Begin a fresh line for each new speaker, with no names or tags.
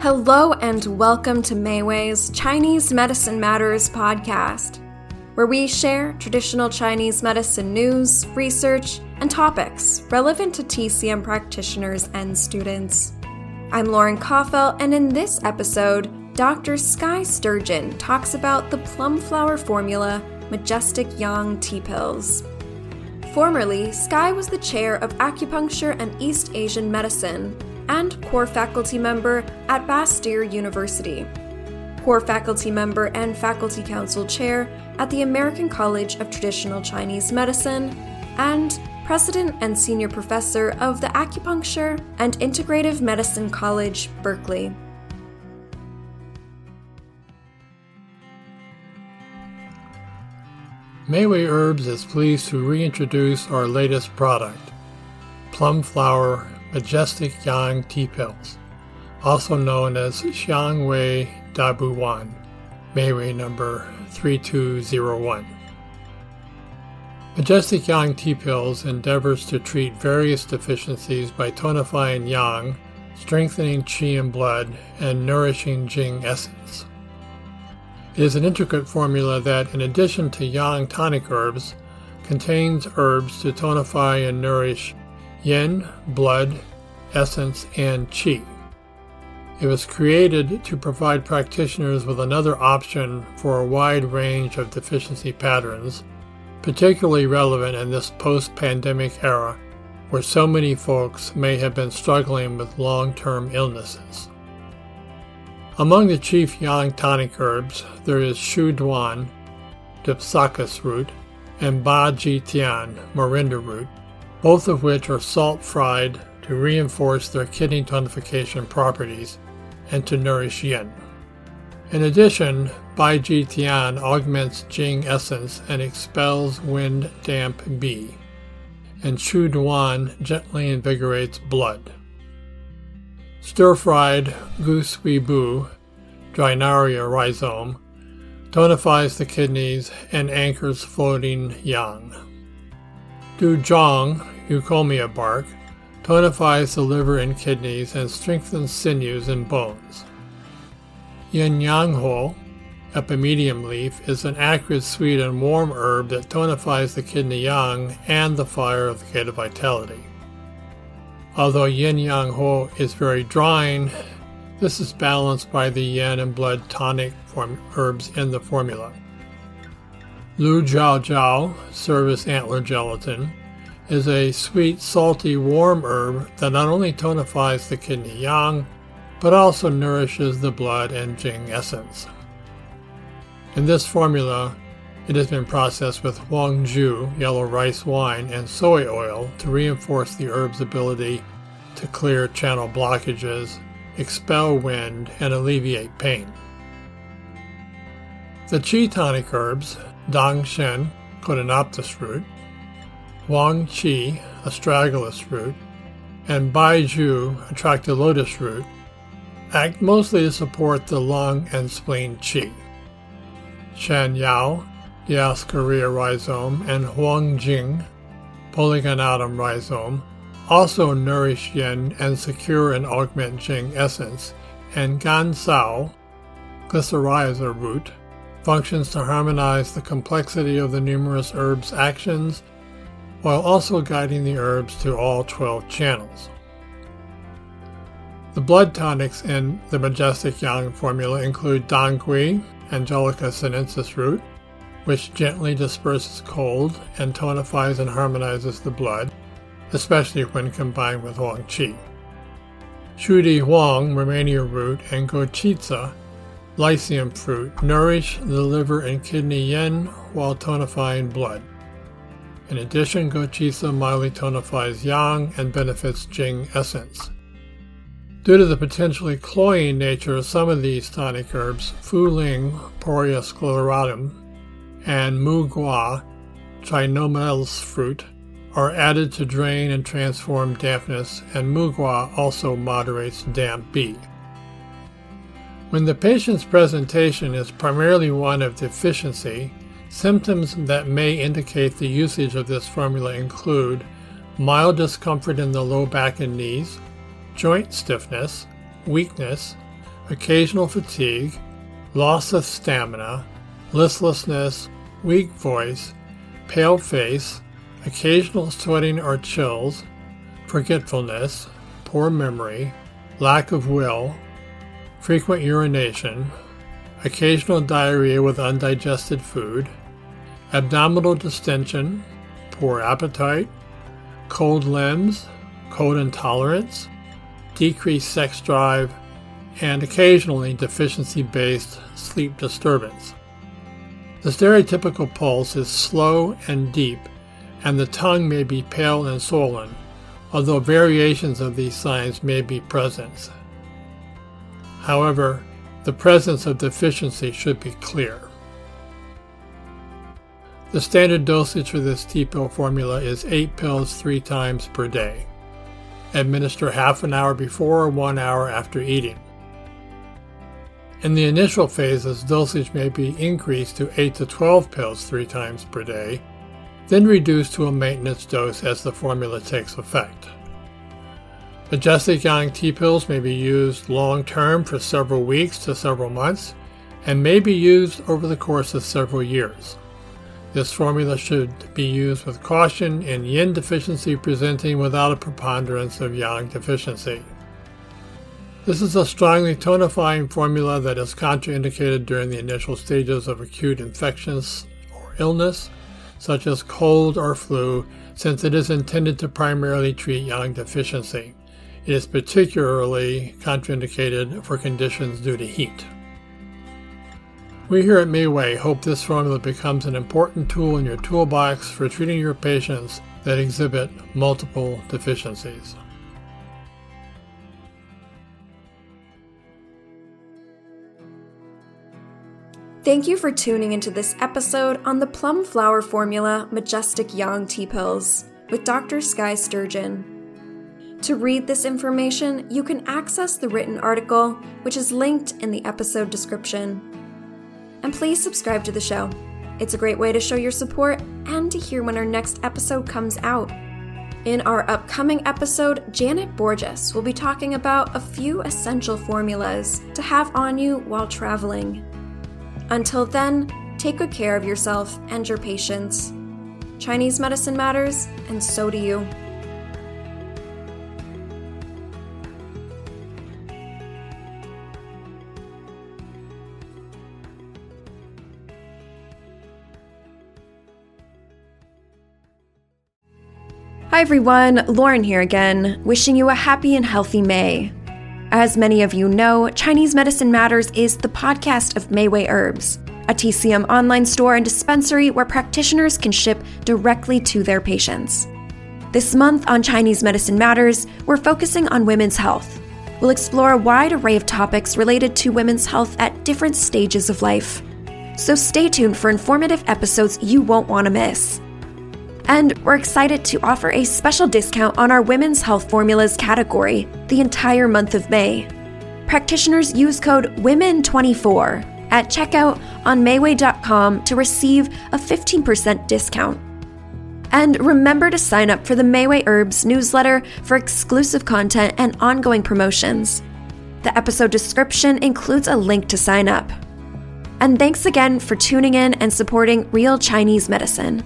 Hello and welcome to Mayway's Chinese Medicine Matters podcast, where we share traditional Chinese medicine news, research, and topics relevant to TCM practitioners and students. I'm Lauren Koffel, and in this episode, Dr. Skye Sturgeon talks about the plum flower formula Majestic Yang Tea Pills. Formerly, Skye was the chair of acupuncture and East Asian medicine and core faculty member at Bastyr University, core faculty member and faculty council chair at the American College of Traditional Chinese Medicine, and president and senior professor of the Acupuncture and Integrative Medicine College, Berkeley.
Mayway Herbs is pleased to reintroduce our latest product, Plum Flower Majestic Yang Tea Pills, also known as Xiangwei Dabuwan, Mayway number 3201. Majestic Yang Tea Pills endeavors to treat various deficiencies by tonifying Yang, strengthening Qi and blood, and nourishing Jing essence. It is an intricate formula that, in addition to Yang tonic herbs, contains herbs to tonify and nourish yin, blood, essence, and qi. It was created to provide practitioners with another option for a wide range of deficiency patterns, particularly relevant in this post pandemic era where so many folks may have been struggling with long term illnesses. Among the chief yang tonic herbs, there is Xu Duan, Dipsacus root, and Ba Ji Tian, Morinda root, both of which are salt fried to reinforce their kidney tonification properties and to nourish yin. In addition, Ba Ji Tian augments Jing essence and expels wind damp Bi, and Xu Duan gently invigorates blood. Stir fried Gu Sui Bu, Drynaria rhizome, tonifies the kidneys and anchors floating yang. Du Zhong, Eucommia bark, tonifies the liver and kidneys and strengthens sinews and bones. Yin Yang Huo, epimedium leaf, is an acrid, sweet, and warm herb that tonifies the kidney yang and the fire of the of vitality. Although Yin Yang Huo is very drying, this is balanced by the yin and blood tonic form herbs in the formula. Lu Jiao Jiao, cervus antler gelatin, is a sweet, salty, warm herb that not only tonifies the kidney yang, but also nourishes the blood and Jing essence. In this formula, it has been processed with Huang Jiu, yellow rice wine, and soy oil to reinforce the herb's ability to clear channel blockages, expel wind, and alleviate pain. The Qi tonic herbs, Dang Shen, Codonopsis root, Huang Qi, astragalus root, and Bai Baizhu, atractylodes root, act mostly to support the lung and spleen qi. Shan Yao, Dioscorea rhizome, and Huang Jing, polygonatum rhizome, also nourish yin and secure and augment Jing essence, and Gan Cao, glycyrrhiza root, functions to harmonize the complexity of the numerous herbs' actions while also guiding the herbs to all 12 channels. The blood tonics in the Majestic Yang formula include Dangui, Angelica sinensis root, which gently disperses cold and tonifies and harmonizes the blood, especially when combined with Huang Qi. Shudi Huang, Rehmannia root, and Gou Qi Zi, lycium fruit, nourish the liver and kidney yin while tonifying blood. In addition, Gou Qi Zi mildly tonifies yang and benefits Jing essence. Due to the potentially cloying nature of some of these tonic herbs, Fu Ling, Poria sclerotum, and Mu Gua, Chaenomeles fruit, are added to drain and transform dampness, and Mu Gua also moderates damp Bi. When the patient's presentation is primarily one of deficiency, Symptoms that may indicate the usage of this formula include mild discomfort in the low back and knees, joint stiffness, weakness, occasional fatigue, loss of stamina, listlessness, weak voice, pale face, occasional sweating or chills, forgetfulness, poor memory, lack of will, frequent urination, occasional diarrhea with undigested food, abdominal distension, poor appetite, cold limbs, cold intolerance, decreased sex drive, and occasionally deficiency based sleep disturbance. The stereotypical pulse is slow and deep, and the tongue may be pale and swollen, although variations of these signs may be present. However, the presence of deficiency should be clear. The standard dosage for this T-pill formula is 8 pills 3 times per day. Administer half an hour before or 1 hour after eating. In the initial phases, dosage may be increased to 8 to 12 pills 3 times per day, then reduced to a maintenance dose as the formula takes effect. Majestic Yang T-pills may be used long term for several weeks to several months and may be used over the course of several years. This formula should be used with caution in yin deficiency presenting without a preponderance of yang deficiency. This is a strongly tonifying formula that is contraindicated during the initial stages of acute infections or illness, such as cold or flu, since it is intended to primarily treat yang deficiency. It is particularly contraindicated for conditions due to heat. We here at Mayway hope this formula becomes an important tool in your toolbox for treating your patients that exhibit multiple deficiencies.
Thank you for tuning into this episode on the Plum Flower Formula Majestic Yang Tea Pills with Dr. Skye Sturgeon. To read this information, you can access the written article, which is linked in the episode description. And please subscribe to the show. It's a great way to show your support and to hear when our next episode comes out. In our upcoming episode, Janet Borges will be talking about a few essential formulas to have on you while traveling. Until then, take good care of yourself and your patients. Chinese medicine matters, and so do you. Hi everyone, Lauren here again, wishing you a happy and healthy May. As many of you know, Chinese Medicine Matters is the podcast of Mayway Herbs, a TCM online store and dispensary where practitioners can ship directly to their patients. This month on Chinese Medicine Matters, we're focusing on women's health. We'll explore a wide array of topics related to women's health at different stages of life. So stay tuned for informative episodes you won't want to miss. And we're excited to offer a special discount on our women's health formulas category the entire month of May. Practitioners use code WOMEN24 at checkout on Mayway.com to receive a 15% discount. And remember to sign up for the Mayway Herbs newsletter for exclusive content and ongoing promotions. The episode description includes a link to sign up. And thanks again for tuning in and supporting Real Chinese Medicine.